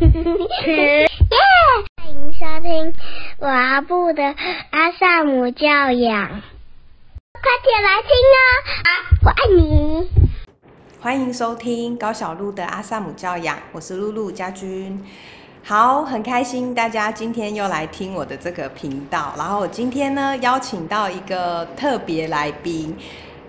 耶！欢迎收听我阿布的阿萨姆教养，快点来听哦！啊，我爱你。欢迎收听高小璐的阿萨姆教养，我是露露家君。好，很开心大家今天又来听我的这个频道。然后我今天呢邀请到一个特别来宾。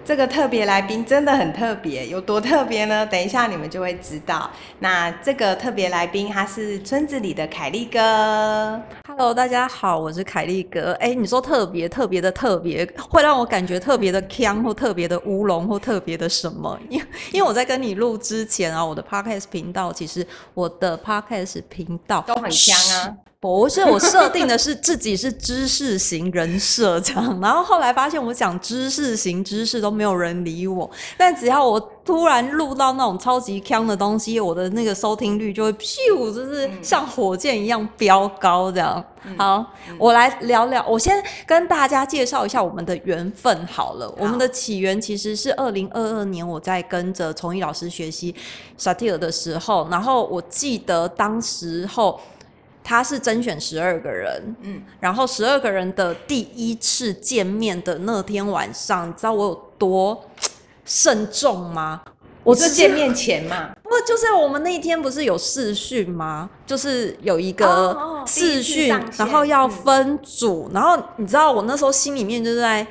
这个特别来宾真的很特别，有多特别呢？等一下你们就会知道。那这个特别来宾他是村子里的凯利哥。Hello，大家好，我是凯利哥。哎，你说特别特别的特别，会让我感觉特别的腔，或特别的乌龙，或特别的什么？因因为我在跟你录之前啊，我的 Podcast 频道其实我的 Podcast 频道都很强啊。不是我设定的是自己是知识型人设这样，然后后来发现我讲知识型知识都没有人理我，但只要我突然录到那种超级强的东西，我的那个收听率就会咻，就是像火箭一样飙高这样。好，我来聊聊，我先跟大家介绍一下我们的缘分好了。我们的起源其实是二零二二年我在跟着崇义老师学习萨提尔的时候，然后我记得当时候。他是甄选十二个人，嗯，然后十二个人的第一次见面的那天晚上，你知道我有多慎重吗？我是见面前嘛，不就是我们那一天不是有试训吗？就是有一个视讯，然后要分组，然后你知道我那时候心里面就在。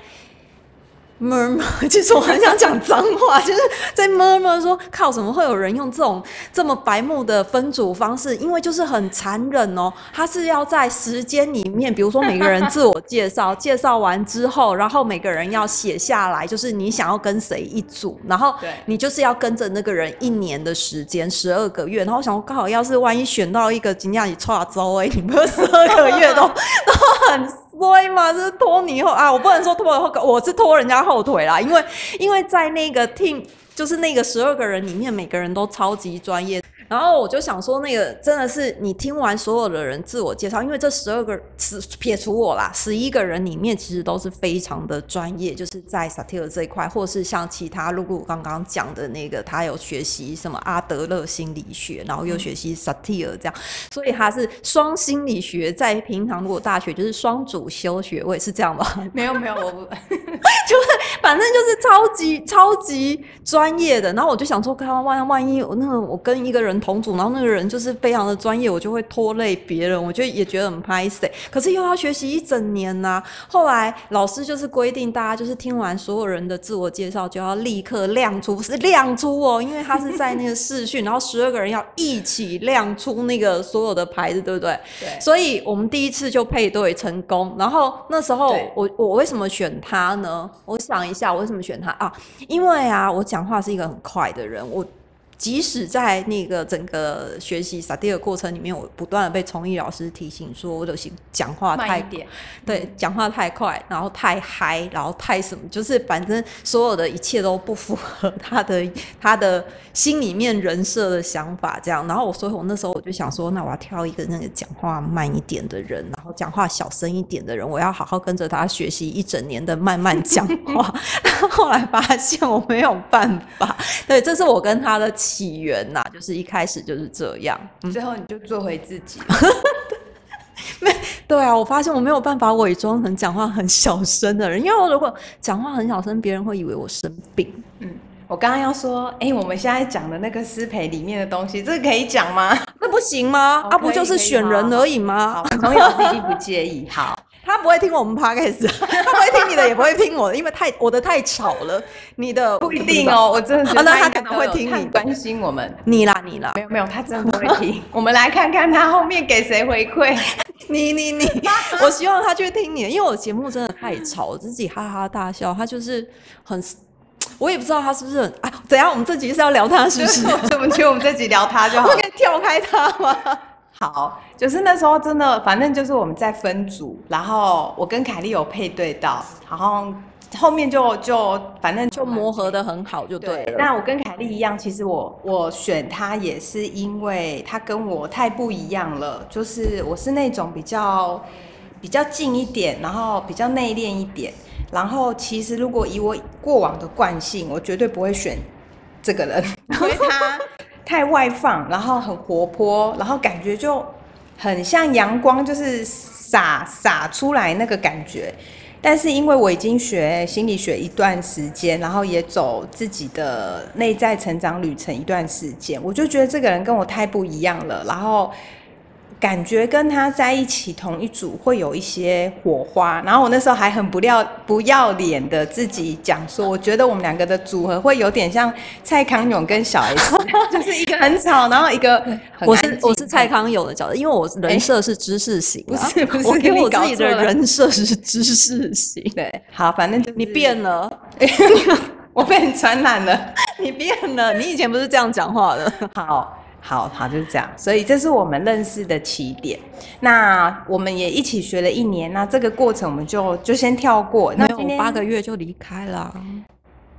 Murmur，其实我很想讲脏话，就是在 murmur 说靠，怎么会有人用这种这么白目的分组方式？因为就是很残忍哦，他是要在时间里面，比如说每个人自我介绍，介绍完之后，然后每个人要写下来，就是你想要跟谁一组，然后你就是要跟着那个人一年的时间，十二个月。然后我想，刚好要是万一选到一个金亚里差周哎，你们十二个月都 都很。所以嘛，是拖你后啊，我不能说拖我后，我是拖人家后腿啦，因为因为在那个 team，就是那个十二个人里面，每个人都超级专业。然后我就想说，那个真的是你听完所有的人自我介绍，因为这十二个是撇除我啦，十一个人里面其实都是非常的专业，就是在萨提尔这一块，或是像其他露露刚刚讲的那个，他有学习什么阿德勒心理学，然后又学习萨提尔这样，所以他是双心理学，在平常如果大学就是双主修学位是这样吗？没有没有，我不 就是反正就是超级超级专业的。然后我就想说，看万万一那个我跟一个人。同组，然后那个人就是非常的专业，我就会拖累别人，我就也觉得很拍死。可是又要学习一整年呐。后来老师就是规定大家就是听完所有人的自我介绍，就要立刻亮出，是亮出哦，因为他是在那个视讯，然后十二个人要一起亮出那个所有的牌子，对不对？对。所以我们第一次就配对成功。然后那时候我我为什么选他呢？我想一下，我为什么选他啊？因为啊，我讲话是一个很快的人，我。即使在那个整个学习萨蒂尔过程里面，我不断的被崇义老师提醒说，我的讲话太点，对，讲话太快，然后太嗨，然后太什么，就是反正所有的一切都不符合他的 他的心里面人设的想法，这样。然后我所以，我那时候我就想说，那我要挑一个那个讲话慢一点的人，然后讲话小声一点的人，我要好好跟着他学习一整年的慢慢讲话。后来发现我没有办法，对，这是我跟他的。起源呐，就是一开始就是这样，最后你就做回自己。没对啊，我发现我没有办法伪装成讲话很小声的人，因为我如果讲话很小声，别人会以为我生病。嗯，我刚刚要说，哎，我们现在讲的那个师培里面的东西，这个可以讲吗？那不行吗？啊，不就是选人而已吗？朋友自己不介意。好。他不会听我们 podcast，他不会听你的，也不会听我的，因为太我的太吵了。你的不一定哦，我真的觉得他可能会听你关心我们。你啦，你啦，没有没有，他真的不会听。我们来看看他后面给谁回馈。你 你你，我希望他去听你，因为我节目真的太吵，自己哈哈大笑。他就是很，我也不知道他是不是很啊？怎样？我们这集是要聊他，是不是？我们觉得我们这集聊他就好，可以跳开他吗？好，就是那时候真的，反正就是我们在分组，然后我跟凯莉有配对到，然后后面就就反正就磨合的很好，就对了。那我跟凯莉一样，其实我我选他也是因为他跟我太不一样了，就是我是那种比较比较近一点，然后比较内敛一点，然后其实如果以我过往的惯性，我绝对不会选这个人，因为他。太外放，然后很活泼，然后感觉就很像阳光，就是洒洒出来那个感觉。但是因为我已经学心理学一段时间，然后也走自己的内在成长旅程一段时间，我就觉得这个人跟我太不一样了，然后。感觉跟他在一起同一组会有一些火花，然后我那时候还很不要不要脸的自己讲说，我觉得我们两个的组合会有点像蔡康永跟小 S，就是一个很吵，然后一个 我是我是蔡康永的角色，因为我人设是知识型，不是不是，我给我自己的人设是知识型，对，好，反正就你变了，我被你传染了，你变了，你以前不是这样讲话的，好。好好就是这样，所以这是我们认识的起点。那我们也一起学了一年，那这个过程我们就就先跳过。那我八个月就离开了。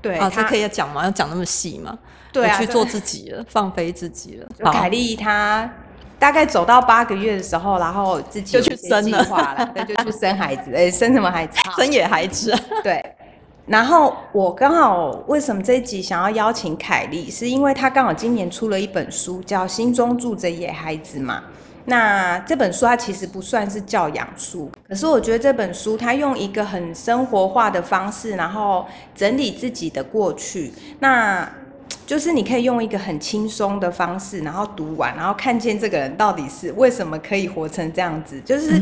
对啊，这可以讲吗？要讲那么细吗？对啊，去做自己了，放飞自己了。凯莉她大概走到八个月的时候，然后自己就去生了，对，就去生孩子。哎，生什么孩子？生野孩子。对。然后我刚好为什么这一集想要邀请凯莉，是因为她刚好今年出了一本书，叫《心中住着野孩子》嘛。那这本书它其实不算是教养书，可是我觉得这本书它用一个很生活化的方式，然后整理自己的过去，那就是你可以用一个很轻松的方式，然后读完，然后看见这个人到底是为什么可以活成这样子，就是。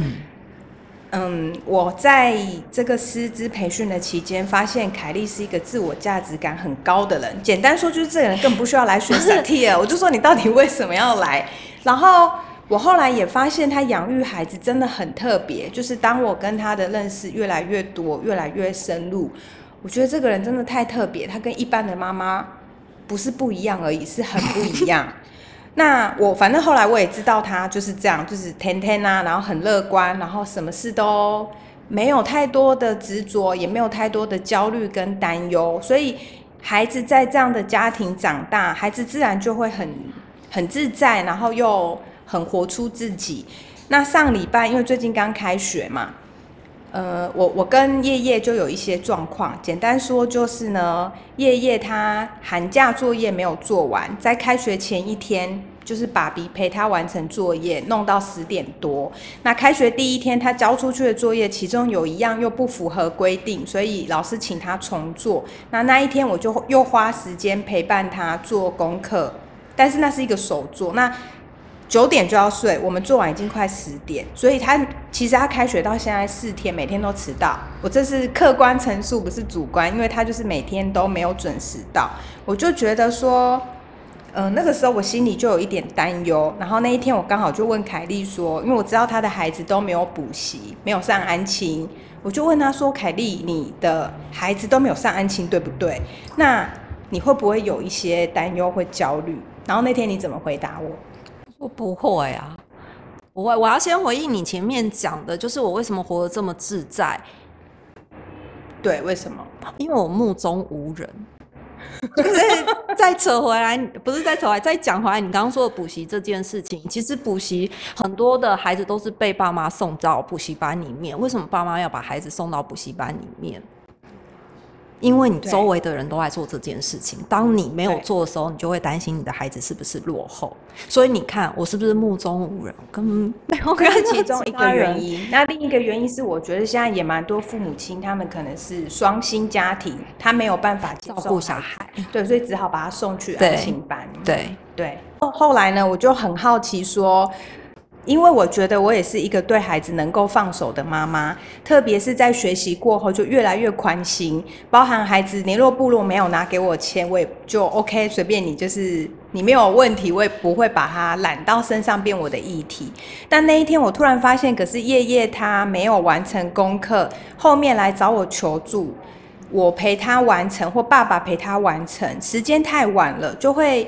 嗯，我在这个师资培训的期间，发现凯莉是一个自我价值感很高的人。简单说，就是这个人更不需要来学 s t i 我就说你到底为什么要来？然后我后来也发现，他养育孩子真的很特别。就是当我跟他的认识越来越多、越来越深入，我觉得这个人真的太特别。他跟一般的妈妈不是不一样而已，是很不一样。那我反正后来我也知道他就是这样，就是天天啊，然后很乐观，然后什么事都没有太多的执着，也没有太多的焦虑跟担忧，所以孩子在这样的家庭长大，孩子自然就会很很自在，然后又很活出自己。那上礼拜因为最近刚开学嘛，呃，我我跟叶叶就有一些状况，简单说就是呢，叶叶他寒假作业没有做完，在开学前一天。就是爸比陪他完成作业，弄到十点多。那开学第一天，他交出去的作业，其中有一样又不符合规定，所以老师请他重做。那那一天，我就又花时间陪伴他做功课，但是那是一个手作。那九点就要睡，我们做完已经快十点，所以他其实他开学到现在四天，每天都迟到。我这是客观陈述，不是主观，因为他就是每天都没有准时到。我就觉得说。嗯，那个时候我心里就有一点担忧。然后那一天我刚好就问凯莉说，因为我知道他的孩子都没有补习，没有上安亲，我就问他说：“凯莉，你的孩子都没有上安亲，对不对？那你会不会有一些担忧，会焦虑？”然后那天你怎么回答我？我不会啊，我我要先回应你前面讲的，就是我为什么活得这么自在。对，为什么？因为我目中无人。就是再扯回来，不是再扯回来，再讲回来，你刚刚说的补习这件事情，其实补习很多的孩子都是被爸妈送到补习班里面。为什么爸妈要把孩子送到补习班里面？因为你周围的人都在做这件事情，当你没有做的时候，你就会担心你的孩子是不是落后。所以你看，我是不是目中无人？根本没有。这是其中一个原因。那另一个原因是，我觉得现在也蛮多父母亲，他们可能是双薪家庭，他没有办法照顾小孩，对，所以只好把他送去安心班。对对。后后来呢，我就很好奇说。因为我觉得我也是一个对孩子能够放手的妈妈，特别是在学习过后就越来越宽心，包含孩子联络部落没有拿给我钱，我也就 OK 随便你，就是你没有问题，我也不会把它揽到身上变我的议题。但那一天我突然发现，可是叶叶他没有完成功课，后面来找我求助，我陪他完成或爸爸陪他完成，时间太晚了，就会。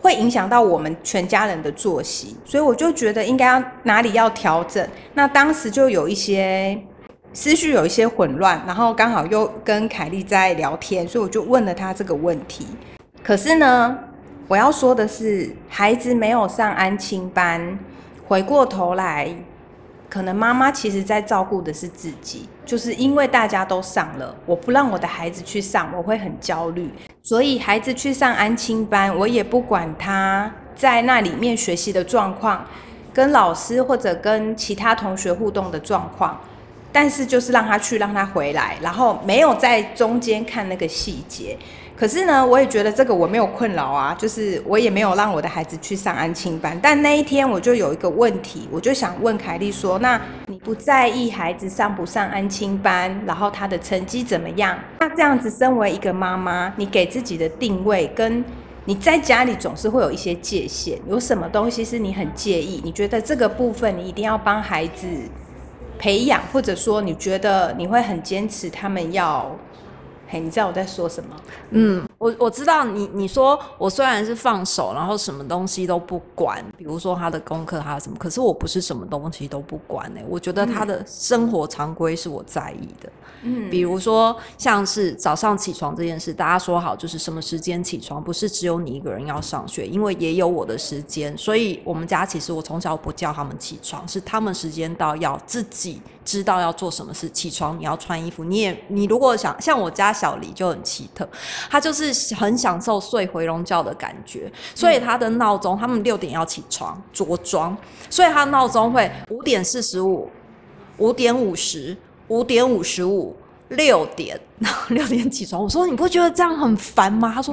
会影响到我们全家人的作息，所以我就觉得应该要哪里要调整。那当时就有一些思绪有一些混乱，然后刚好又跟凯莉在聊天，所以我就问了她这个问题。可是呢，我要说的是，孩子没有上安亲班，回过头来，可能妈妈其实在照顾的是自己，就是因为大家都上了，我不让我的孩子去上，我会很焦虑。所以孩子去上安亲班，我也不管他在那里面学习的状况，跟老师或者跟其他同学互动的状况，但是就是让他去，让他回来，然后没有在中间看那个细节。可是呢，我也觉得这个我没有困扰啊，就是我也没有让我的孩子去上安亲班。但那一天我就有一个问题，我就想问凯莉说：那你不在意孩子上不上安亲班，然后他的成绩怎么样？那这样子，身为一个妈妈，你给自己的定位跟你在家里总是会有一些界限，有什么东西是你很介意？你觉得这个部分你一定要帮孩子培养，或者说你觉得你会很坚持他们要？嘿，你知道我在说什么？嗯，我我知道你你说我虽然是放手，然后什么东西都不管，比如说他的功课他什么，可是我不是什么东西都不管呢。我觉得他的生活常规是我在意的。嗯，比如说像是早上起床这件事，大家说好就是什么时间起床，不是只有你一个人要上学，因为也有我的时间，所以我们家其实我从小不叫他们起床，是他们时间到要自己知道要做什么事。起床你要穿衣服，你也你如果想像我家小黎就很奇特，他就是很享受睡回笼觉的感觉，所以他的闹钟他们六点要起床着装，所以他闹钟会五点四十五、五点五十。五点五十五，六点，然后六点起床。我说你不觉得这样很烦吗？他说。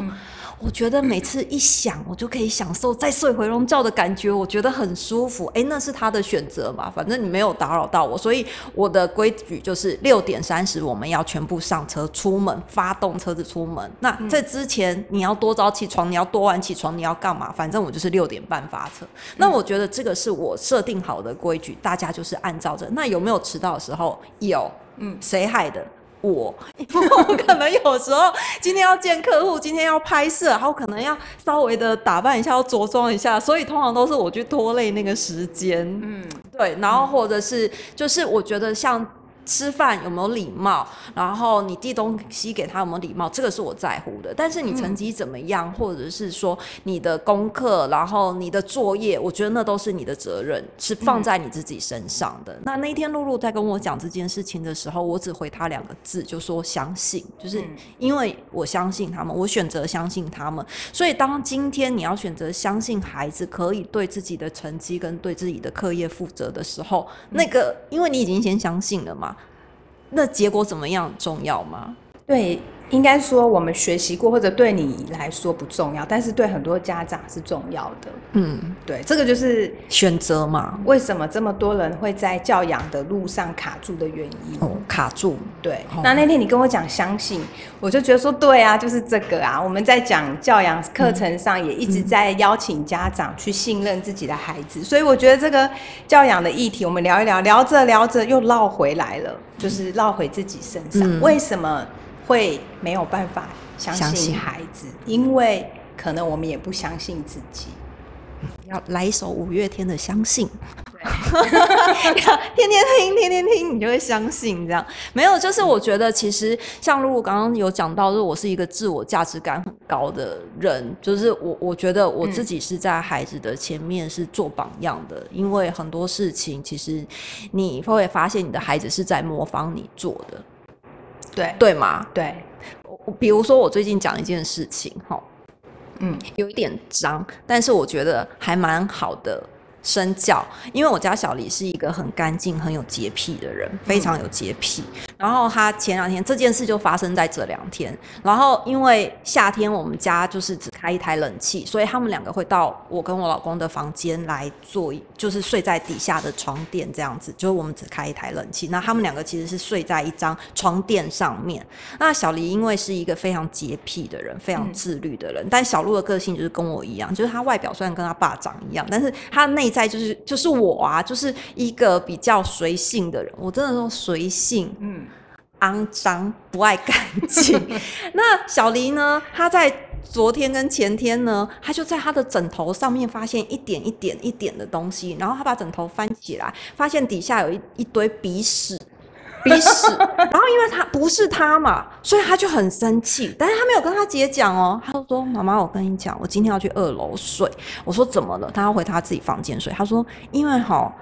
我觉得每次一想，我就可以享受再睡回笼觉的感觉，我觉得很舒服。哎，那是他的选择嘛，反正你没有打扰到我，所以我的规矩就是六点三十我们要全部上车出门，发动车子出门。那在之前你要多早起床，你要多晚起床，你要干嘛？反正我就是六点半发车。那我觉得这个是我设定好的规矩，大家就是按照着。那有没有迟到的时候？有，嗯，谁害的？我，我可能有时候今天要见客户，今天要拍摄，然后可能要稍微的打扮一下，要着装一下，所以通常都是我去拖累那个时间。嗯，对，然后或者是就是我觉得像。吃饭有没有礼貌？然后你递东西给他有没有礼貌？这个是我在乎的。但是你成绩怎么样，或者是说你的功课，然后你的作业，我觉得那都是你的责任，是放在你自己身上的。那那天露露在跟我讲这件事情的时候，我只回他两个字，就说相信，就是因为我相信他们，我选择相信他们。所以当今天你要选择相信孩子可以对自己的成绩跟对自己的课业负责的时候，那个因为你已经先相信了嘛。那结果怎么样重要吗？对，应该说我们学习过，或者对你来说不重要，但是对很多家长是重要的。嗯，对，这个就是选择嘛。为什么这么多人会在教养的路上卡住的原因？哦，卡住。对，那那天你跟我讲相信，我就觉得说对啊，就是这个啊。我们在讲教养课程上也一直在邀请家长去信任自己的孩子，所以我觉得这个教养的议题，我们聊一聊，聊着聊着又绕回来了，就是绕回自己身上，为什么？会没有办法相信孩子，因为可能我们也不相信自己。要来一首五月天的《相信》，天天听，天天听，你就会相信。这样没有，就是我觉得其实像露露刚刚有讲到，就是我是一个自我价值感很高的人，就是我我觉得我自己是在孩子的前面是做榜样的，因为很多事情其实你会发现你的孩子是在模仿你做的。对对吗？对，比如说我最近讲一件事情，哈，嗯，有一点脏，但是我觉得还蛮好的。身教，因为我家小李是一个很干净、很有洁癖的人，非常有洁癖。然后他前两天这件事就发生在这两天。然后因为夏天我们家就是只开一台冷气，所以他们两个会到我跟我老公的房间来做，就是睡在底下的床垫这样子。就是我们只开一台冷气，那他们两个其实是睡在一张床垫上面。那小黎因为是一个非常洁癖的人，非常自律的人，但小鹿的个性就是跟我一样，就是他外表虽然跟他爸长一样，但是他内。在就是就是我啊，就是一个比较随性的人。我真的说随性，嗯，肮脏不爱干净。那小黎呢？他在昨天跟前天呢，他就在他的枕头上面发现一点一点一点的东西，然后他把枕头翻起来，发现底下有一一堆鼻屎。鼻屎，然后因为他不是他嘛，所以他就很生气。但是他没有跟他姐讲哦，他就说：“妈妈，我跟你讲，我今天要去二楼睡。”我说：“怎么了？”他要回他自己房间睡。他说：“因为哈，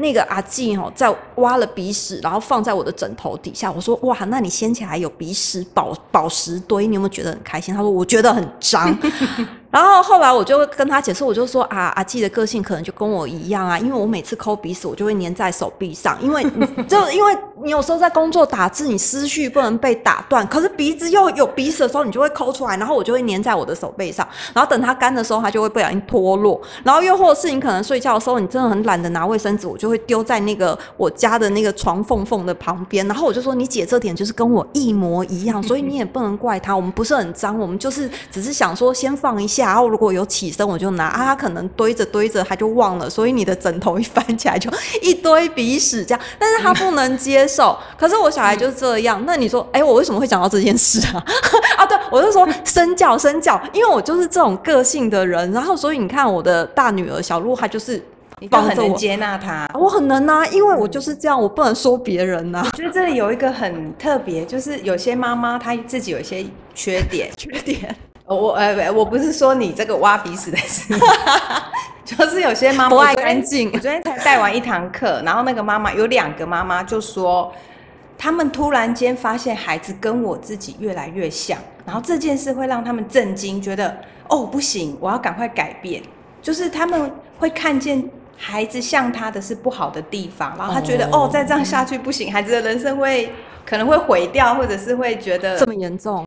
那个阿纪哦，在挖了鼻屎，然后放在我的枕头底下。我说哇，那你掀起来有鼻屎宝宝石堆，你有没有觉得很开心？他说我觉得很脏。然后后来我就跟他解释，我就说啊，阿纪的个性可能就跟我一样啊，因为我每次抠鼻屎，我就会粘在手臂上，因为 就因为你有时候在工作打字，你思绪不能被打断，可是鼻子又有鼻屎的时候，你就会抠出来，然后我就会粘在我的手背上，然后等它干的时候，它就会不小心脱落。然后又或者是你可能睡觉的时候，你真的很懒得拿卫生纸，我就会丢在那个我家的那个床缝缝的旁边，然后我就说你姐这点就是跟我一模一样，所以你也不能怪他，我们不是很脏，我们就是只是想说先放一下。然后如果有起身，我就拿啊。他可能堆着堆着，他就忘了，所以你的枕头一翻起来就一堆鼻屎这样。但是他不能接受。可是我小孩就是这样。那你说，哎，我为什么会讲到这件事啊？啊，对，我就说身教身教，因为我就是这种个性的人。然后所以你看，我的大女儿小鹿，她就是你很能接纳他。我很能啊，因为我就是这样，我不能说别人呐。我觉得这里有一个很特别，就是有些妈妈她自己有一些缺点，缺点。我呃，我不是说你这个挖鼻屎的事，就是有些妈妈不爱干净。我昨天才带完一堂课，然后那个妈妈有两个妈妈就说，他们突然间发现孩子跟我自己越来越像，然后这件事会让他们震惊，觉得哦不行，我要赶快改变。就是他们会看见孩子像他的是不好的地方，然后他觉得哦再这样下去不行，孩子的人生会可能会毁掉，或者是会觉得这么严重。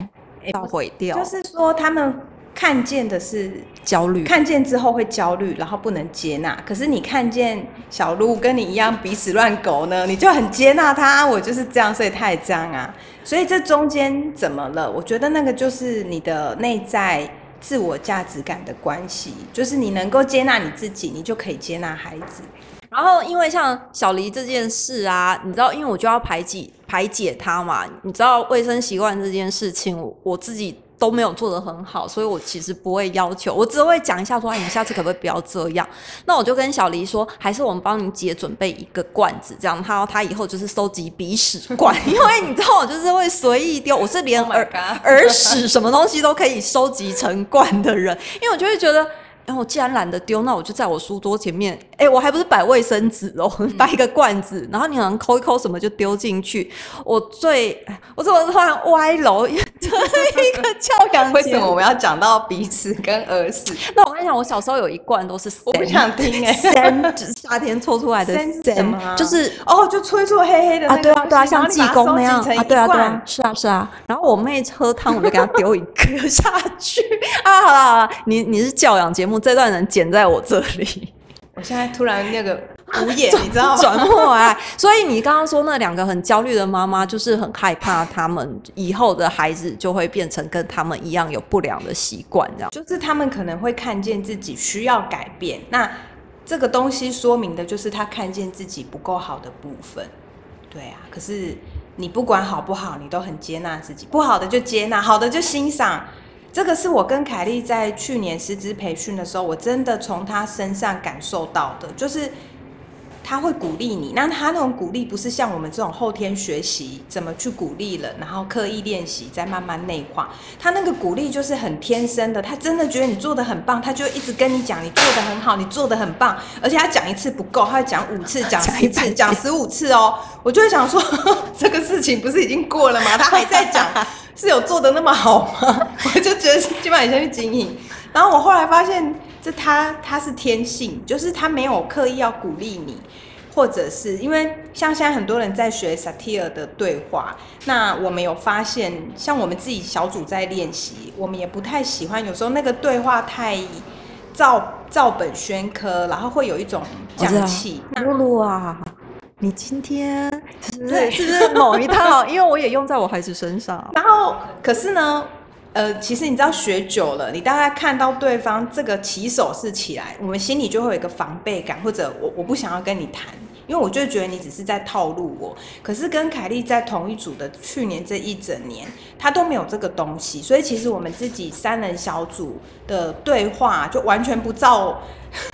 要毁掉，就是说他们看见的是焦虑，看见之后会焦虑，然后不能接纳。可是你看见小鹿跟你一样鼻屎乱狗呢，你就很接纳他，我就是这样，所以他也这样啊。所以这中间怎么了？我觉得那个就是你的内在自我价值感的关系，就是你能够接纳你自己，你就可以接纳孩子。然后，因为像小黎这件事啊，你知道，因为我就要排挤排解他嘛，你知道卫生习惯这件事情，我我自己都没有做得很好，所以我其实不会要求，我只会讲一下说，哎，你下次可不可以不要这样？那我就跟小黎说，还是我们帮你姐准备一个罐子，这样他他以后就是收集鼻屎罐，因为你知道我就是会随意丢，我是连耳耳屎什么东西都可以收集成罐的人，因为我就会觉得。然后我既然懒得丢，那我就在我书桌前面，哎，我还不是摆卫生纸哦，摆一个罐子，然后你可能抠一抠什么就丢进去。我最，我怎么突然歪楼？这一个 教养，为什么我们要讲到鼻屎跟耳屎？那我跟你讲，我小时候有一罐都是，我不想听哎，就是夏天搓出来的，就是哦，就搓搓黑黑的啊，对啊对啊，像济公那样啊，对啊对啊，是啊是啊。然后我妹喝汤，我就给她丢一个下去啊。好了好了，你你是教养节目。这段人剪在我这里，我现在突然那个 无眼，你知道吗？转过来，所以你刚刚说那两个很焦虑的妈妈，就是很害怕他们以后的孩子就会变成跟他们一样有不良的习惯，这样就是他们可能会看见自己需要改变。那这个东西说明的就是他看见自己不够好的部分，对啊。可是你不管好不好，你都很接纳自己，不好的就接纳，好的就欣赏。这个是我跟凯莉在去年师资培训的时候，我真的从她身上感受到的，就是他会鼓励你。那他那种鼓励不是像我们这种后天学习怎么去鼓励了，然后刻意练习再慢慢内化。他那个鼓励就是很天生的，他真的觉得你做的很棒，他就一直跟你讲你做的很好，你做的很棒。而且他讲一次不够，他会讲五次、讲十次、讲十五次哦。我就会想说，这个事情不是已经过了吗？他还在讲。是有做的那么好吗？我就觉得基本上先去经营，然后我后来发现，这他他是天性，就是他没有刻意要鼓励你，或者是因为像现在很多人在学萨提尔的对话，那我们有发现，像我们自己小组在练习，我们也不太喜欢，有时候那个对话太照照本宣科，然后会有一种讲气。露露啊。你今天是不是是不是某一套？因为我也用在我孩子身上。然后，可是呢，呃，其实你知道学久了，你大概看到对方这个起手是起来，我们心里就会有一个防备感，或者我我不想要跟你谈，因为我就觉得你只是在套路我。可是跟凯莉在同一组的去年这一整年，他都没有这个东西，所以其实我们自己三人小组的对话就完全不照。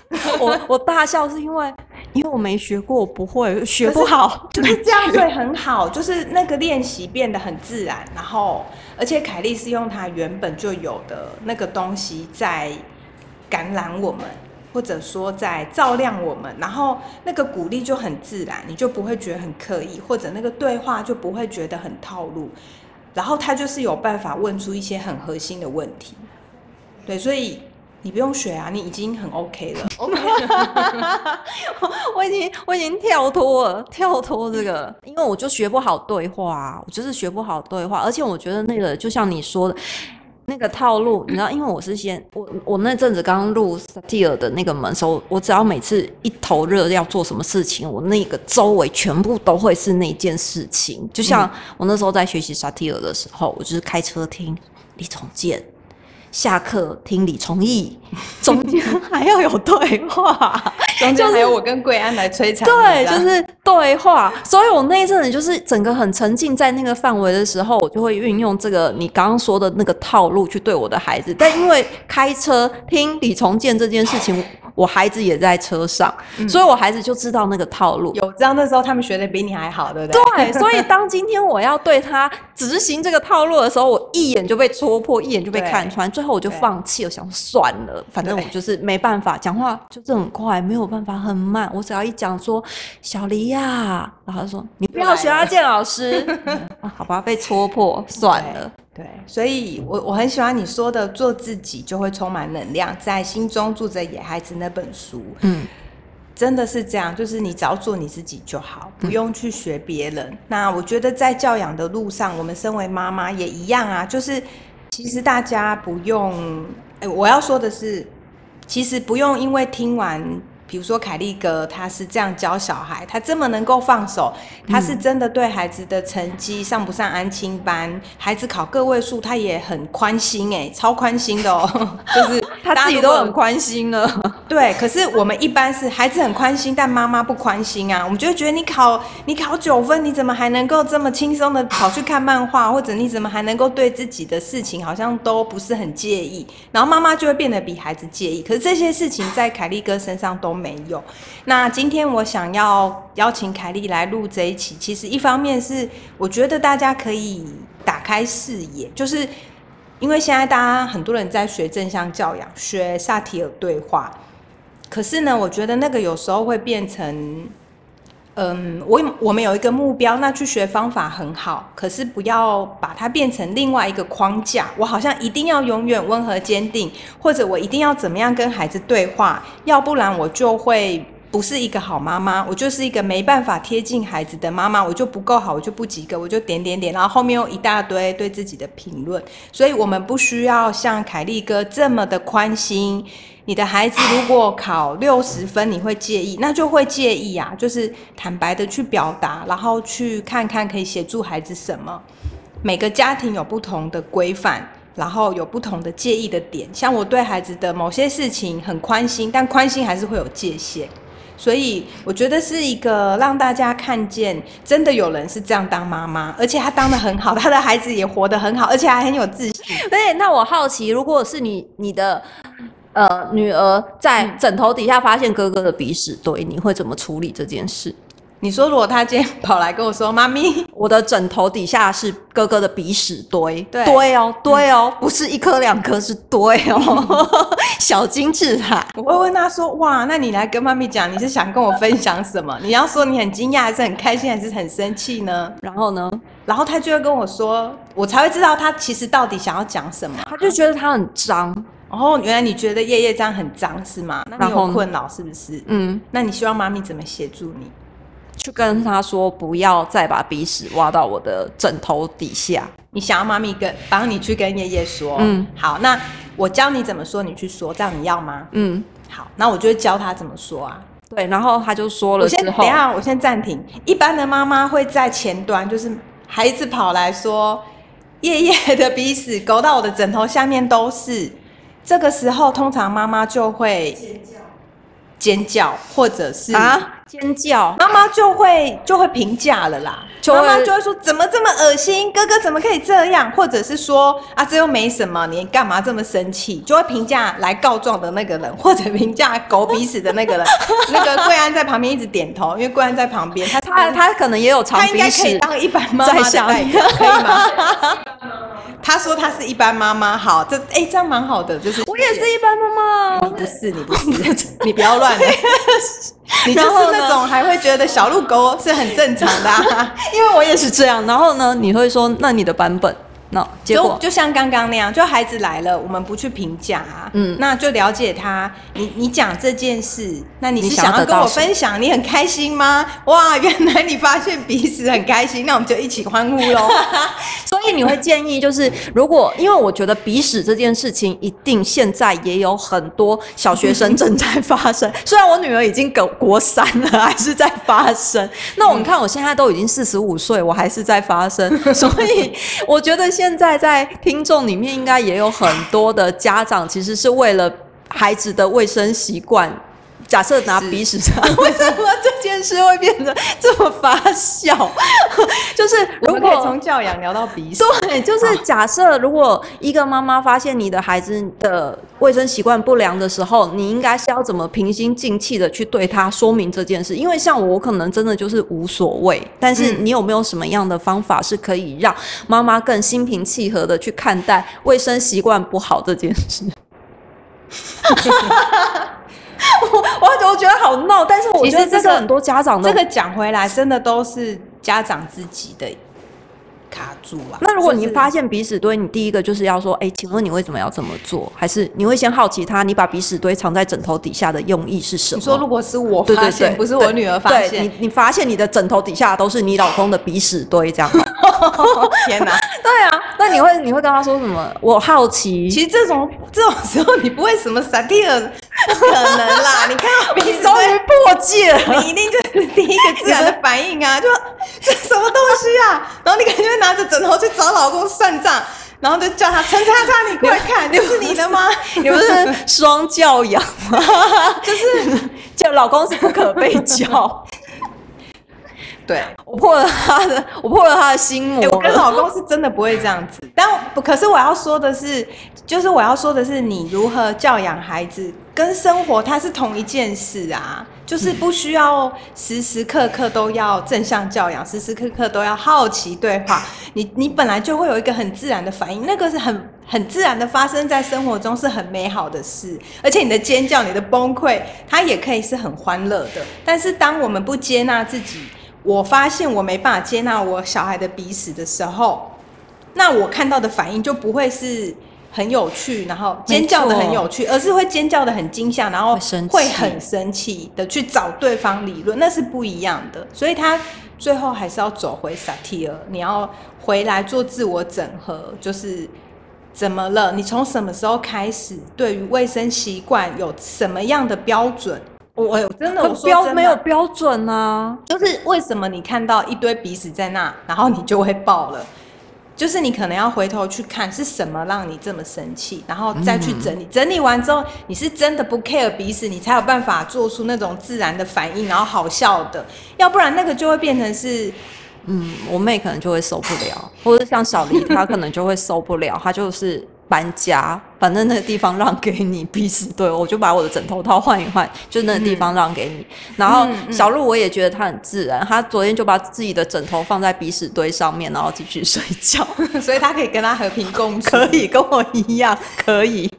我我大笑是因为。因为我没学过，我不会学不好，就是这样会很好，就是那个练习变得很自然，然后而且凯莉是用她原本就有的那个东西在感染我们，或者说在照亮我们，然后那个鼓励就很自然，你就不会觉得很刻意，或者那个对话就不会觉得很套路，然后他就是有办法问出一些很核心的问题。对，所以你不用学啊，你已经很 OK 了。OK，我已经我已经跳脱了，跳脱这个，因为我就学不好对话，我就是学不好对话，而且我觉得那个就像你说的。那个套路，你知道，因为我是先我我那阵子刚入萨提尔的那个门时候，我只要每次一头热要做什么事情，我那个周围全部都会是那件事情。就像我那时候在学习萨提尔的时候，我就是开车听李重建。下课听李崇义，中间还要有对话，中间还有我跟桂安来摧残，对，就是对话。所以我那一阵子就是整个很沉浸在那个范围的时候，我就会运用这个你刚刚说的那个套路去对我的孩子。但因为开车听李重建这件事情。我孩子也在车上，所以我孩子就知道那个套路。有这样的时候他们学的比你还好，对不对？对，所以当今天我要对他执行这个套路的时候，我一眼就被戳破，一眼就被看穿，最后我就放弃了，想算了，反正我就是没办法，讲话就是很快，没有办法很慢。我只要一讲说小黎呀，然后他说你不要学阿健老师 啊，好吧，被戳破，算了。对，所以我我很喜欢你说的“做自己就会充满能量，在心中住着野孩子”那本书。嗯，真的是这样，就是你只要做你自己就好，不用去学别人。那我觉得在教养的路上，我们身为妈妈也一样啊，就是其实大家不用，哎，我要说的是，其实不用因为听完。比如说凯利哥，他是这样教小孩，他这么能够放手，他是真的对孩子的成绩上不上安亲班，孩子考个位数，他也很宽心哎，超宽心的哦，就是他自己都很宽心了。对，可是我们一般是孩子很宽心，但妈妈不宽心啊，我们就会觉得你考你考九分，你怎么还能够这么轻松的跑去看漫画，或者你怎么还能够对自己的事情好像都不是很介意，然后妈妈就会变得比孩子介意。可是这些事情在凯利哥身上都。没有。那今天我想要邀请凯莉来录这一期，其实一方面是我觉得大家可以打开视野，就是因为现在大家很多人在学正向教养，学萨提尔对话，可是呢，我觉得那个有时候会变成。嗯，我我们有一个目标，那去学方法很好，可是不要把它变成另外一个框架。我好像一定要永远温和坚定，或者我一定要怎么样跟孩子对话，要不然我就会不是一个好妈妈，我就是一个没办法贴近孩子的妈妈，我就不够好，我就不及格，我就点点点，然后后面又一大堆对自己的评论。所以我们不需要像凯利哥这么的宽心。你的孩子如果考六十分，你会介意？那就会介意啊，就是坦白的去表达，然后去看看可以协助孩子什么。每个家庭有不同的规范，然后有不同的介意的点。像我对孩子的某些事情很宽心，但宽心还是会有界限。所以我觉得是一个让大家看见，真的有人是这样当妈妈，而且他当的很好，他的孩子也活得很好，而且还很有自信。对，那我好奇，如果是你，你的。呃，女儿在枕头底下发现哥哥的鼻屎堆，你会怎么处理这件事？你说，如果他今天跑来跟我说：“妈咪，我的枕头底下是哥哥的鼻屎堆，堆哦，堆哦，不是一颗两颗，是堆哦，小金字塔。”我会问他说：“哇，那你来跟妈咪讲，你是想跟我分享什么？你要说你很惊讶，还是很开心，还是很生气呢？然后呢？然后他就会跟我说，我才会知道他其实到底想要讲什么。他就觉得他很脏。”哦，原来你觉得夜夜这样很脏是吗？那你有困扰是不是？嗯，那你希望妈咪怎么协助你？去跟他说不要再把鼻屎挖到我的枕头底下。你想要妈咪跟帮你去跟夜夜说。嗯，好，那我教你怎么说，你去说，这样你要吗？嗯，好，那我就会教他怎么说啊。对，然后他就说了。我先等一下，我先暂停。一般的妈妈会在前端，就是孩子跑来说，夜夜的鼻屎勾到我的枕头下面都是。这个时候，通常妈妈就会尖叫，或者是啊尖叫，妈妈就会就会评价了啦。妈妈就会说：“怎么这么恶心？哥哥怎么可以这样？”或者是说：“啊，这又没什么，你干嘛这么生气？”就会评价来告状的那个人，或者评价狗鼻屎的那个人。那个桂安在旁边一直点头，因为桂安在旁边，他他他可能也有长鼻屎，当一般妈妈在可以吗？他说他是一般妈妈，好，这哎这样蛮好的，就是我也是一般妈妈，不是你不是，你不 要乱来，你就是那种还会觉得小鹿狗是很正常的，因为我也是这样。然后呢，你会说那你的版本？那结果就像刚刚那样，就孩子来了，我们不去评价，啊嗯，那就了解他。你你讲这件事，那你是想要跟我分享？你很开心吗？哇，原来你发现彼此很开心，那我们就一起欢呼喽。所以你会建议，就是如果因为我觉得鼻屎这件事情，一定现在也有很多小学生正在发生。虽然我女儿已经国国三了，还是在发生。那我们看，我现在都已经四十五岁，我还是在发生。所以我觉得。现在在听众里面，应该也有很多的家长，其实是为了孩子的卫生习惯。假设拿鼻屎擦，为什么这件事会变得这么发笑？就是如果从教养聊到鼻屎，对，就是假设如果一个妈妈发现你的孩子的卫生习惯不良的时候，你应该是要怎么平心静气的去对他说明这件事？因为像我可能真的就是无所谓，但是你有没有什么样的方法是可以让妈妈更心平气和的去看待卫生习惯不好这件事？我我我觉得好闹，但是我觉得这个很多家长这个讲回来，真的都是家长自己的卡住啊。那如果你发现鼻屎堆，你第一个就是要说，哎，请问你为什么要这么做？还是你会先好奇他，你把鼻屎堆藏在枕头底下的用意是什么？你说如果是我发现，不是我女儿发现，你你发现你的枕头底下都是你老公的鼻屎堆，这样？天哪！对啊，那你会你会跟他说什么？我好奇。其实这种这种时候，你不会什么萨蒂尔。不可能啦！你看，你终于破戒了，你一定就是第一个自然的反应啊！就这什么东西啊？然后你肯定会拿着枕头去找老公算账，然后就叫他陈叉叉，你快看，就是你的吗？你不是双教养吗？就是叫老公是不可被教。对我破了他的，我破了他的心魔。我跟老公是真的不会这样子，但可是我要说的是，就是我要说的是，你如何教养孩子跟生活它是同一件事啊，就是不需要时时刻刻都要正向教养，时时刻刻都要好奇对话。你你本来就会有一个很自然的反应，那个是很很自然的发生在生活中，是很美好的事。而且你的尖叫、你的崩溃，它也可以是很欢乐的。但是当我们不接纳自己，我发现我没办法接纳我小孩的鼻屎的时候，那我看到的反应就不会是很有趣，然后尖叫的很有趣，而是会尖叫的很惊吓，然后会很生气的去找对方理论，那是不一样的。所以他最后还是要走回萨提尔，你要回来做自我整合，就是怎么了？你从什么时候开始对于卫生习惯有什么样的标准？我真的标没有标准啊，就是为什么你看到一堆鼻屎在那，然后你就会爆了？就是你可能要回头去看是什么让你这么生气，然后再去整理。整理完之后，你是真的不 care 彼此，你才有办法做出那种自然的反应，然后好笑的。要不然那个就会变成是，嗯，我妹可能就会受不了，或者像小黎，她可能就会受不了，她就是。搬家，反正那个地方让给你，鼻屎堆，我就把我的枕头套换一换，就那个地方让给你。然后小鹿我也觉得他很自然，他昨天就把自己的枕头放在鼻屎堆上面，然后继续睡觉，所以他可以跟他和平共处，可以跟我一样，可以，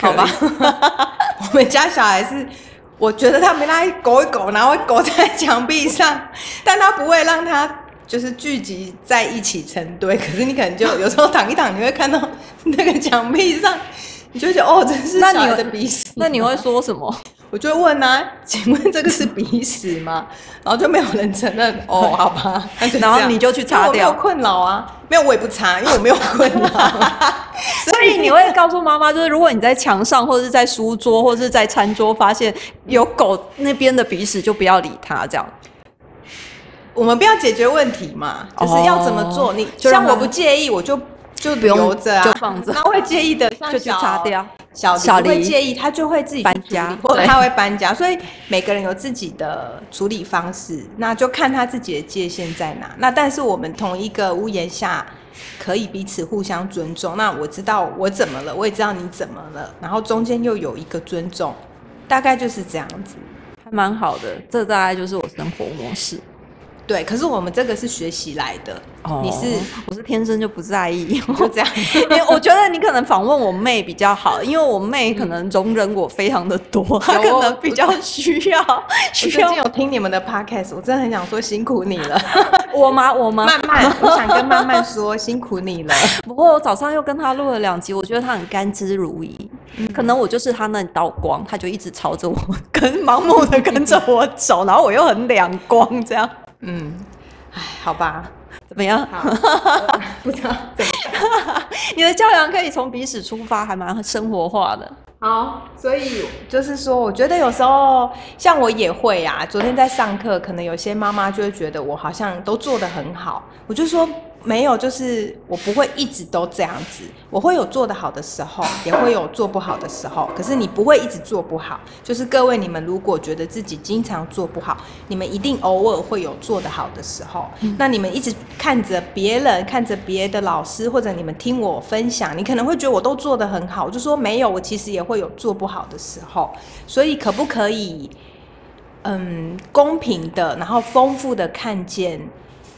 好吧？我们家小孩是，我觉得他没拉狗一狗，然后狗在墙壁上，但他不会让它。就是聚集在一起成堆，可是你可能就有时候躺一躺，你会看到 那个墙壁上，你就觉得哦，真是小孩的鼻屎。那你会说什么？我就会问啊，请问这个是鼻屎吗？然后就没有人承认。哦，好吧，然后你就去擦掉。困扰啊，没有我也不擦，因为我没有困扰。所以你会告诉妈妈，就是如果你在墙上或者是在书桌或者是在餐桌发现有狗那边的鼻屎，就不要理它，这样。我们不要解决问题嘛，就是要怎么做？你像我不介意，我就就留着啊，就放着。他会介意的，就去擦掉。小小会介意，他就会自己搬家，或者他会搬家。所以每个人有自己的处理方式，那就看他自己的界限在哪。那但是我们同一个屋檐下，可以彼此互相尊重。那我知道我怎么了，我也知道你怎么了，然后中间又有一个尊重，大概就是这样子，还蛮好的。这大概就是我生活模式。对，可是我们这个是学习来的，哦你是我是天生就不在意，就这样。因为我觉得你可能访问我妹比较好，因为我妹可能容忍我非常的多，她可能比较需要需要最近有听你们的 podcast，我真的很想说辛苦你了，我吗？我吗？慢慢，我想跟慢慢说辛苦你了。不过我早上又跟她录了两集，我觉得她很甘之如饴。可能我就是她那道光，她就一直朝着我，跟盲目的跟着我走，然后我又很两光，这样嗯，哎，好吧，怎么样？好，我 不知道怎么你的教养可以从彼此出发，还蛮生活化的。好，所以就是说，我觉得有时候像我也会啊。昨天在上课，可能有些妈妈就会觉得我好像都做得很好，我就说没有，就是我不会一直都这样子，我会有做得好的时候，也会有做不好的时候。可是你不会一直做不好，就是各位你们如果觉得自己经常做不好，你们一定偶尔会有做得好的时候。那你们一直看着别人，看着别的老师，或者你们听我分享，你可能会觉得我都做得很好，我就说没有，我其实也会有做不好的时候。所以可不可以，嗯，公平的，然后丰富的看见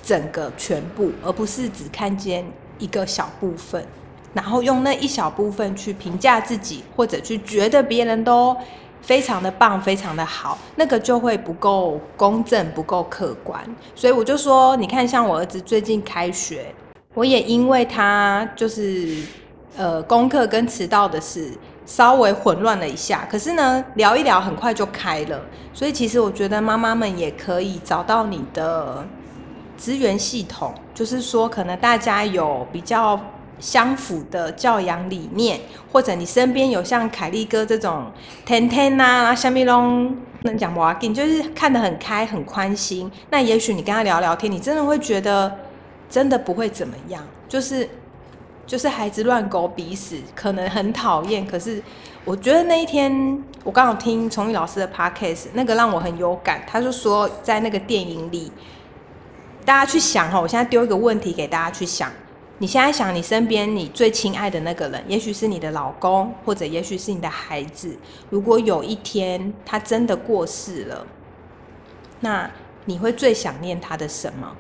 整个全部，而不是只看见一个小部分，然后用那一小部分去评价自己，或者去觉得别人都非常的棒，非常的好，那个就会不够公正，不够客观。所以我就说，你看，像我儿子最近开学，我也因为他就是呃功课跟迟到的事稍微混乱了一下，可是呢聊一聊很快就开了，所以其实我觉得妈妈们也可以找到你的资源系统，就是说可能大家有比较相符的教养理念，或者你身边有像凯利哥这种天天呐、啊、下面拢能讲哇，你就是看得很开很宽心，那也许你跟他聊聊天，你真的会觉得真的不会怎么样，就是就是孩子乱狗鼻屎，可能很讨厌，可是我觉得那一天我刚好听崇玉老师的 podcast，那个让我很有感，他就说在那个电影里。大家去想哈，我现在丢一个问题给大家去想。你现在想你身边你最亲爱的那个人，也许是你的老公，或者也许是你的孩子。如果有一天他真的过世了，那你会最想念他的什么？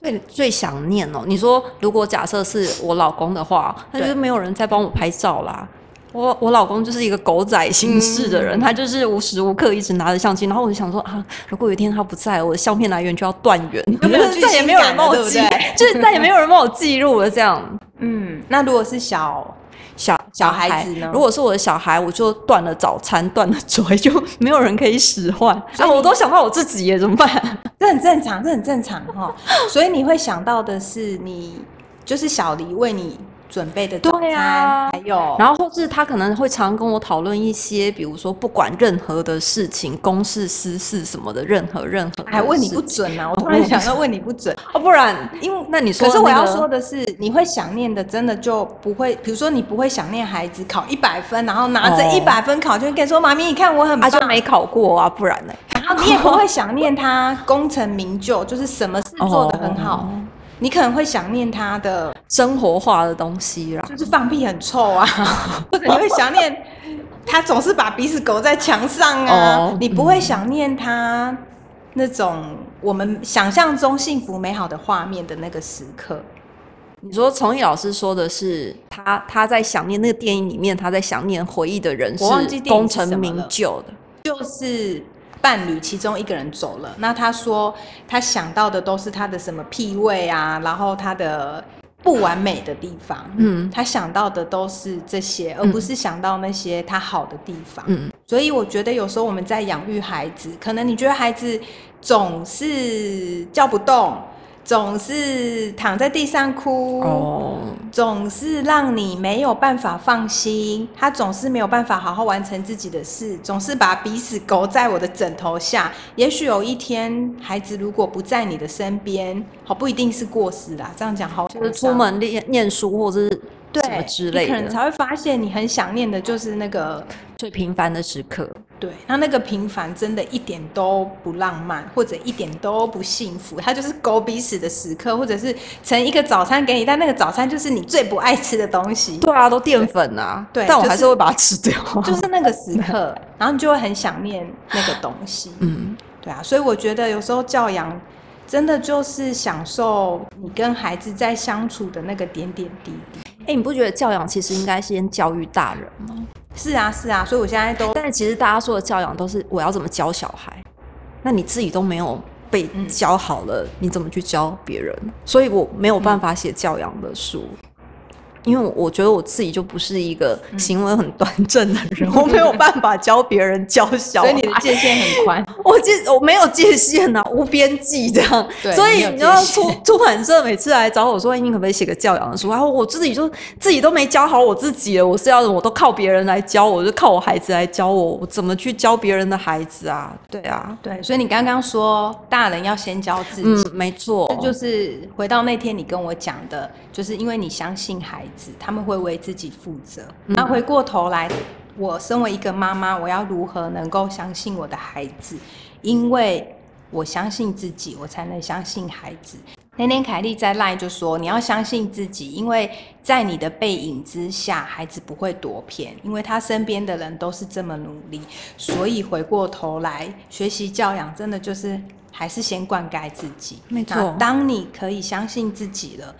最最想念哦，你说如果假设是我老公的话，那就是没有人再帮我拍照啦。我我老公就是一个狗仔行事的人，他就是无时无刻一直拿着相机，然后我就想说啊，如果有一天他不在，我的相片来源就要断源，再也没有人帮我记 就是再也没有人帮我记录了这样。嗯，那如果是小小小孩子呢如果是我的小孩，我就断了早餐，断了嘴，就没有人可以使唤。啊，我都想到我自己耶，怎么办？这很正常，这很正常哈。所以你会想到的是你，就是小黎为你准备的早餐，对啊还有然后或是他可能会常跟我讨论一些，比如说不管任何的事情，公事私事什么的，任何任何的还问你不准啊！我突然想到问你不准，哦，不然因为那你说、可是我要说的是，你会想念的，真的就不会，比如说你不会想念孩子考一百分，然后拿着哦一百分考卷跟你说：“妈咪，你看我很棒。啊就没考过啊，不然呢？然后你也不会想念他功成名就，就是什么事做得很好。哦你可能会想念他的，生活化的东西啦。就是放屁很臭啊，或者你会想念他总是把鼻子勾在墙上啊。哦你不会想念他那种我们想象中幸福美好的画面的那个时刻。你说崇义老师说的是他他在想念那个电影里面，他在想念回忆的人是功成名就的。就是伴侣其中一个人走了，那他说他想到的都是他的什么屁味啊，然后他的不完美的地方，嗯。他想到的都是这些，而不是想到那些他好的地方。嗯，所以我觉得有时候我们在养育孩子，可能你觉得孩子总是叫不动，总是躺在地上哭，哦，总是让你没有办法放心，他总是没有办法好好完成自己的事，总是把鼻屎勾在我的枕头下。也许有一天，孩子如果不在你的身边，好不一定是过世啦，这样讲好就是出门念念书或者是对什么之类你可能，才会发现你很想念的就是那个最平凡的时刻。对，那那个平凡真的一点都不浪漫，或者一点都不幸福，它就是狗鼻屎的时刻，或者是盛一个早餐给你，但那个早餐就是你最不爱吃的东西，对啊，都淀粉啊，对但我还是会把它吃掉。就是 那个时刻，然后你就会很想念那个东西。嗯，对啊，所以我觉得有时候教养真的就是享受你跟孩子在相处的那个点点滴滴。哎，你不觉得教养其实应该先教育大人吗？是啊，是啊，所以我现在都，但是其实大家说的教养都是我要怎么教小孩，那你自己都没有被教好了，你怎么去教别人？所以我没有办法写教养的书。因为我觉得我自己就不是一个行为很端正的人，我没有办法教别人教小孩，所以你的界限很宽。我界我没有界限呐，无边际这样。所以你知道出出版社每次来找我说：“你可不可以写个教养的书？”然后我自己就自己都没教好我自己了，我是要我都靠别人来教我，就靠我孩子来教我，我怎么去教别人的孩子啊？对啊，对。所以你刚刚说大人要先教自己，嗯，没错，这就是回到那天你跟我讲的，就是因为你相信孩子。他们会为自己负责。那回过头来，我身为一个妈妈，我要如何能够相信我的孩子？因为我相信自己，我才能相信孩子。那天凯莉在赖就说：“你要相信自己，因为在你的背影之下，孩子不会躲偏，因为他身边的人都是这么努力。所以回过头来，学习教养真的就是还是先灌溉自己。没错，当你可以相信自己了。”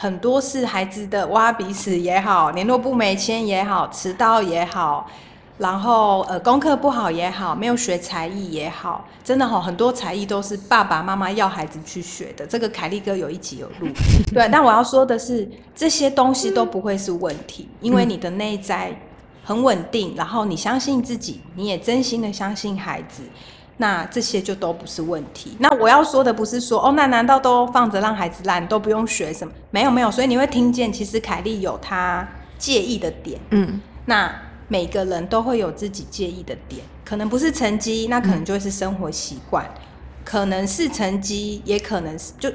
很多是孩子的挖鼻屎也好，联络部没签也好，迟到也好，然后呃功课不好也好，没有学才艺也好，真的哈，很多才艺都是爸爸妈妈要孩子去学的。这个凯利哥有一集有录，对。但我要说的是，这些东西都不会是问题，因为你的内在很稳定，然后你相信自己，你也真心的相信孩子。那这些就都不是问题。那我要说的不是说哦，那难道都放着让孩子烂，都不用学什么？没有没有。所以你会听见，其实凯莉有她介意的点。嗯，那每个人都会有自己介意的点，可能不是成绩，那可能就会是生活习惯，可能是成绩，也可能是就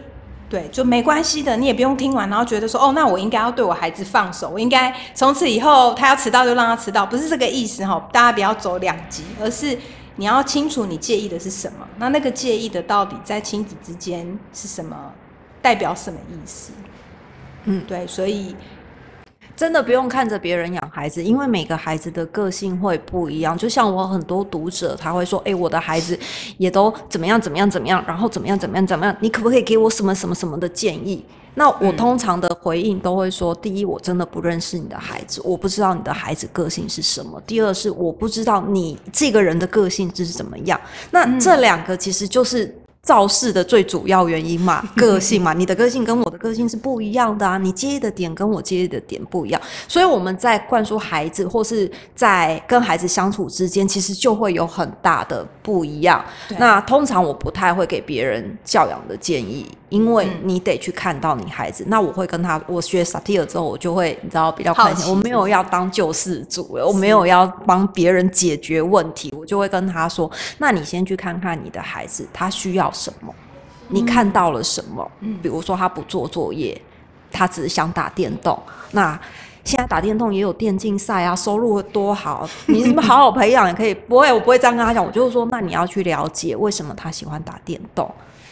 对，就没关系的。你也不用听完，然后觉得说哦，那我应该要对我孩子放手，我应该从此以后他要迟到就让他迟到，不是这个意思哈。大家不要走两极，而是。你要清楚你介意的是什么，那那个介意的到底在亲子之间是什么，代表什么意思？嗯，对，所以真的不用看着别人养孩子，因为每个孩子的个性会不一样。就像我很多读者，他会说：“哎，我的孩子也都怎么样怎么样怎么样，然后怎么样怎么样怎么样，你可不可以给我什么什么什么的建议？”那我通常的回应都会说：第一，我真的不认识你的孩子，我不知道你的孩子个性是什么；第二是我不知道你这个人的个性是怎么样。那这两个其实就是。造势的最主要原因嘛，个性嘛，你的个性跟我的个性是不一样的啊，你介意的点跟我介意的点不一样，所以我们在灌输孩子或是在跟孩子相处之间，其实就会有很大的不一样。那通常我不太会给别人教养的建议，因为你得去看到你孩子。那我会跟他，我学萨提尔之后，我就会你知道比较开心。我没有要当救世主，我没有要帮别人解决问题，我就会跟他说：那你先去看看你的孩子，他需要。什么？你看到了什么？嗯，比如说他不做作业，他只是想打电动。那现在打电动也有电竞赛啊，收入多好！你是不是好好培养也可以？不会，我不会这样跟他讲。我就是说，那你要去了解为什么他喜欢打电动。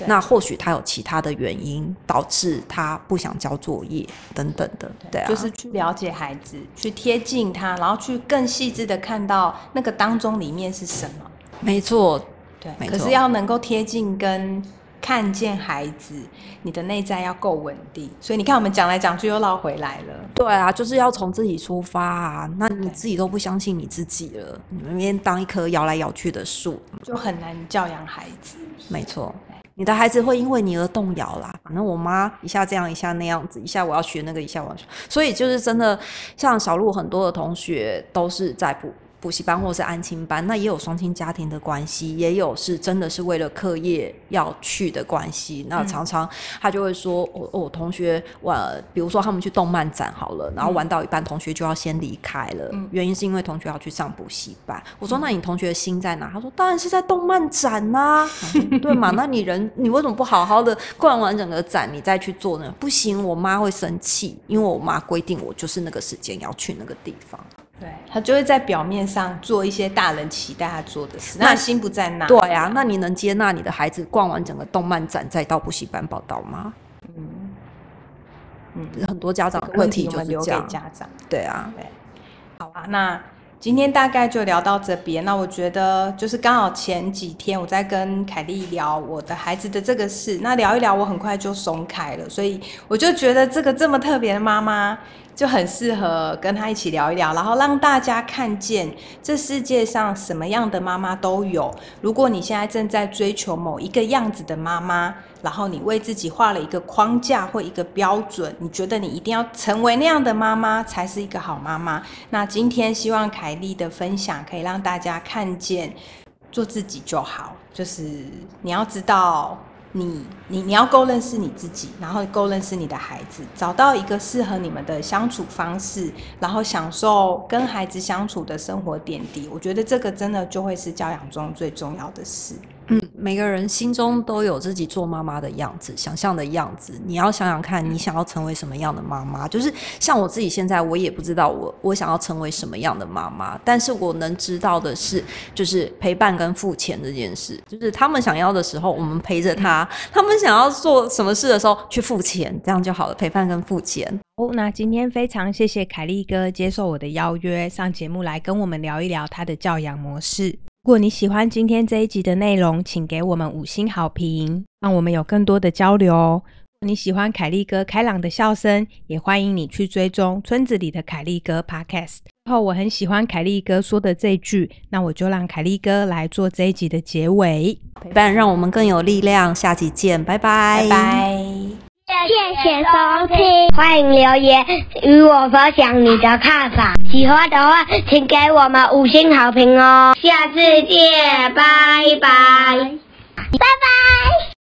那或许他有其他的原因导致他不想交作业等等的。对啊，就是去了解孩子，去贴近他，然后去更细致的看到那个当中里面是什么。没错。对，可是要能够贴近跟看见孩子，你的内在要够稳定。所以你看，我们讲来讲去又绕回来了。对啊，就是要从自己出发啊。那你自己都不相信你自己了，你明天当一棵摇来摇去的树，就很难教养孩子。没错，你的孩子会因为你而动摇啦。反正我妈一下这样，一下那样子，一下我要学那个，一下我要学。所以就是真的，像小鹿很多的同学都是在补。补习班或是安亲班，那也有双亲家庭的关系，也有是真的是为了课业要去的关系。那常常他就会说：“我我同学玩，比如说他们去动漫展好了，然后玩到一半，同学就要先离开了。原因是因为同学要去上补习班。我说：那你同学的心在哪？他说：当然是在动漫展呐，对嘛？那你人你为什么不好好的逛完整个展，你再去做呢？不行，我妈会生气，因为我妈规定我就是那个时间要去那个地方。”对他就会在表面上做一些大人期待他做的事，那心不在那。对啊，那你能接纳你的孩子逛完整个动漫展再到补习班报道吗？嗯嗯，很多家长问题就是这样。家长对啊，对，好啊。那今天大概就聊到这边。那我觉得就是刚好前几天我在跟凯莉聊我的孩子的这个事，那聊一聊，我很快就松开了，所以我就觉得这个这么特别的妈妈。就很适合跟她一起聊一聊，然后让大家看见这世界上什么样的妈妈都有。如果你现在正在追求某一个样子的妈妈，然后你为自己画了一个框架或一个标准，你觉得你一定要成为那样的妈妈才是一个好妈妈。那今天希望凯莉的分享可以让大家看见，做自己就好。就是你要知道。你你你要够认识你自己，然后够认识你的孩子，找到一个适合你们的相处方式，然后享受跟孩子相处的生活点滴。我觉得这个真的就会是教养中最重要的事。嗯，每个人心中都有自己做妈妈的样子，想象的样子。你要想想看，你想要成为什么样的妈妈？就是像我自己现在，我也不知道我我想要成为什么样的妈妈。但是我能知道的是，就是陪伴跟付钱这件事。就是他们想要的时候，我们陪着他；他们想要做什么事的时候，去付钱，这样就好了。陪伴跟付钱。哦，那今天非常谢谢凯利哥接受我的邀约，上节目来跟我们聊一聊他的教养模式。如果你喜欢今天这一集的内容，请给我们五星好评，让我们有更多的交流哦。你喜欢凯利哥开朗的笑声，也欢迎你去追踪村子里的凯利哥 Podcast。后我很喜欢凯利哥说的这句，那我就让凯利哥来做这一集的结尾，陪伴让我们更有力量。下集见，拜拜，拜拜。谢谢收听，欢迎留言与我分享你的看法。喜欢的话，请给我们五星好评哦。下次见，拜拜，拜拜。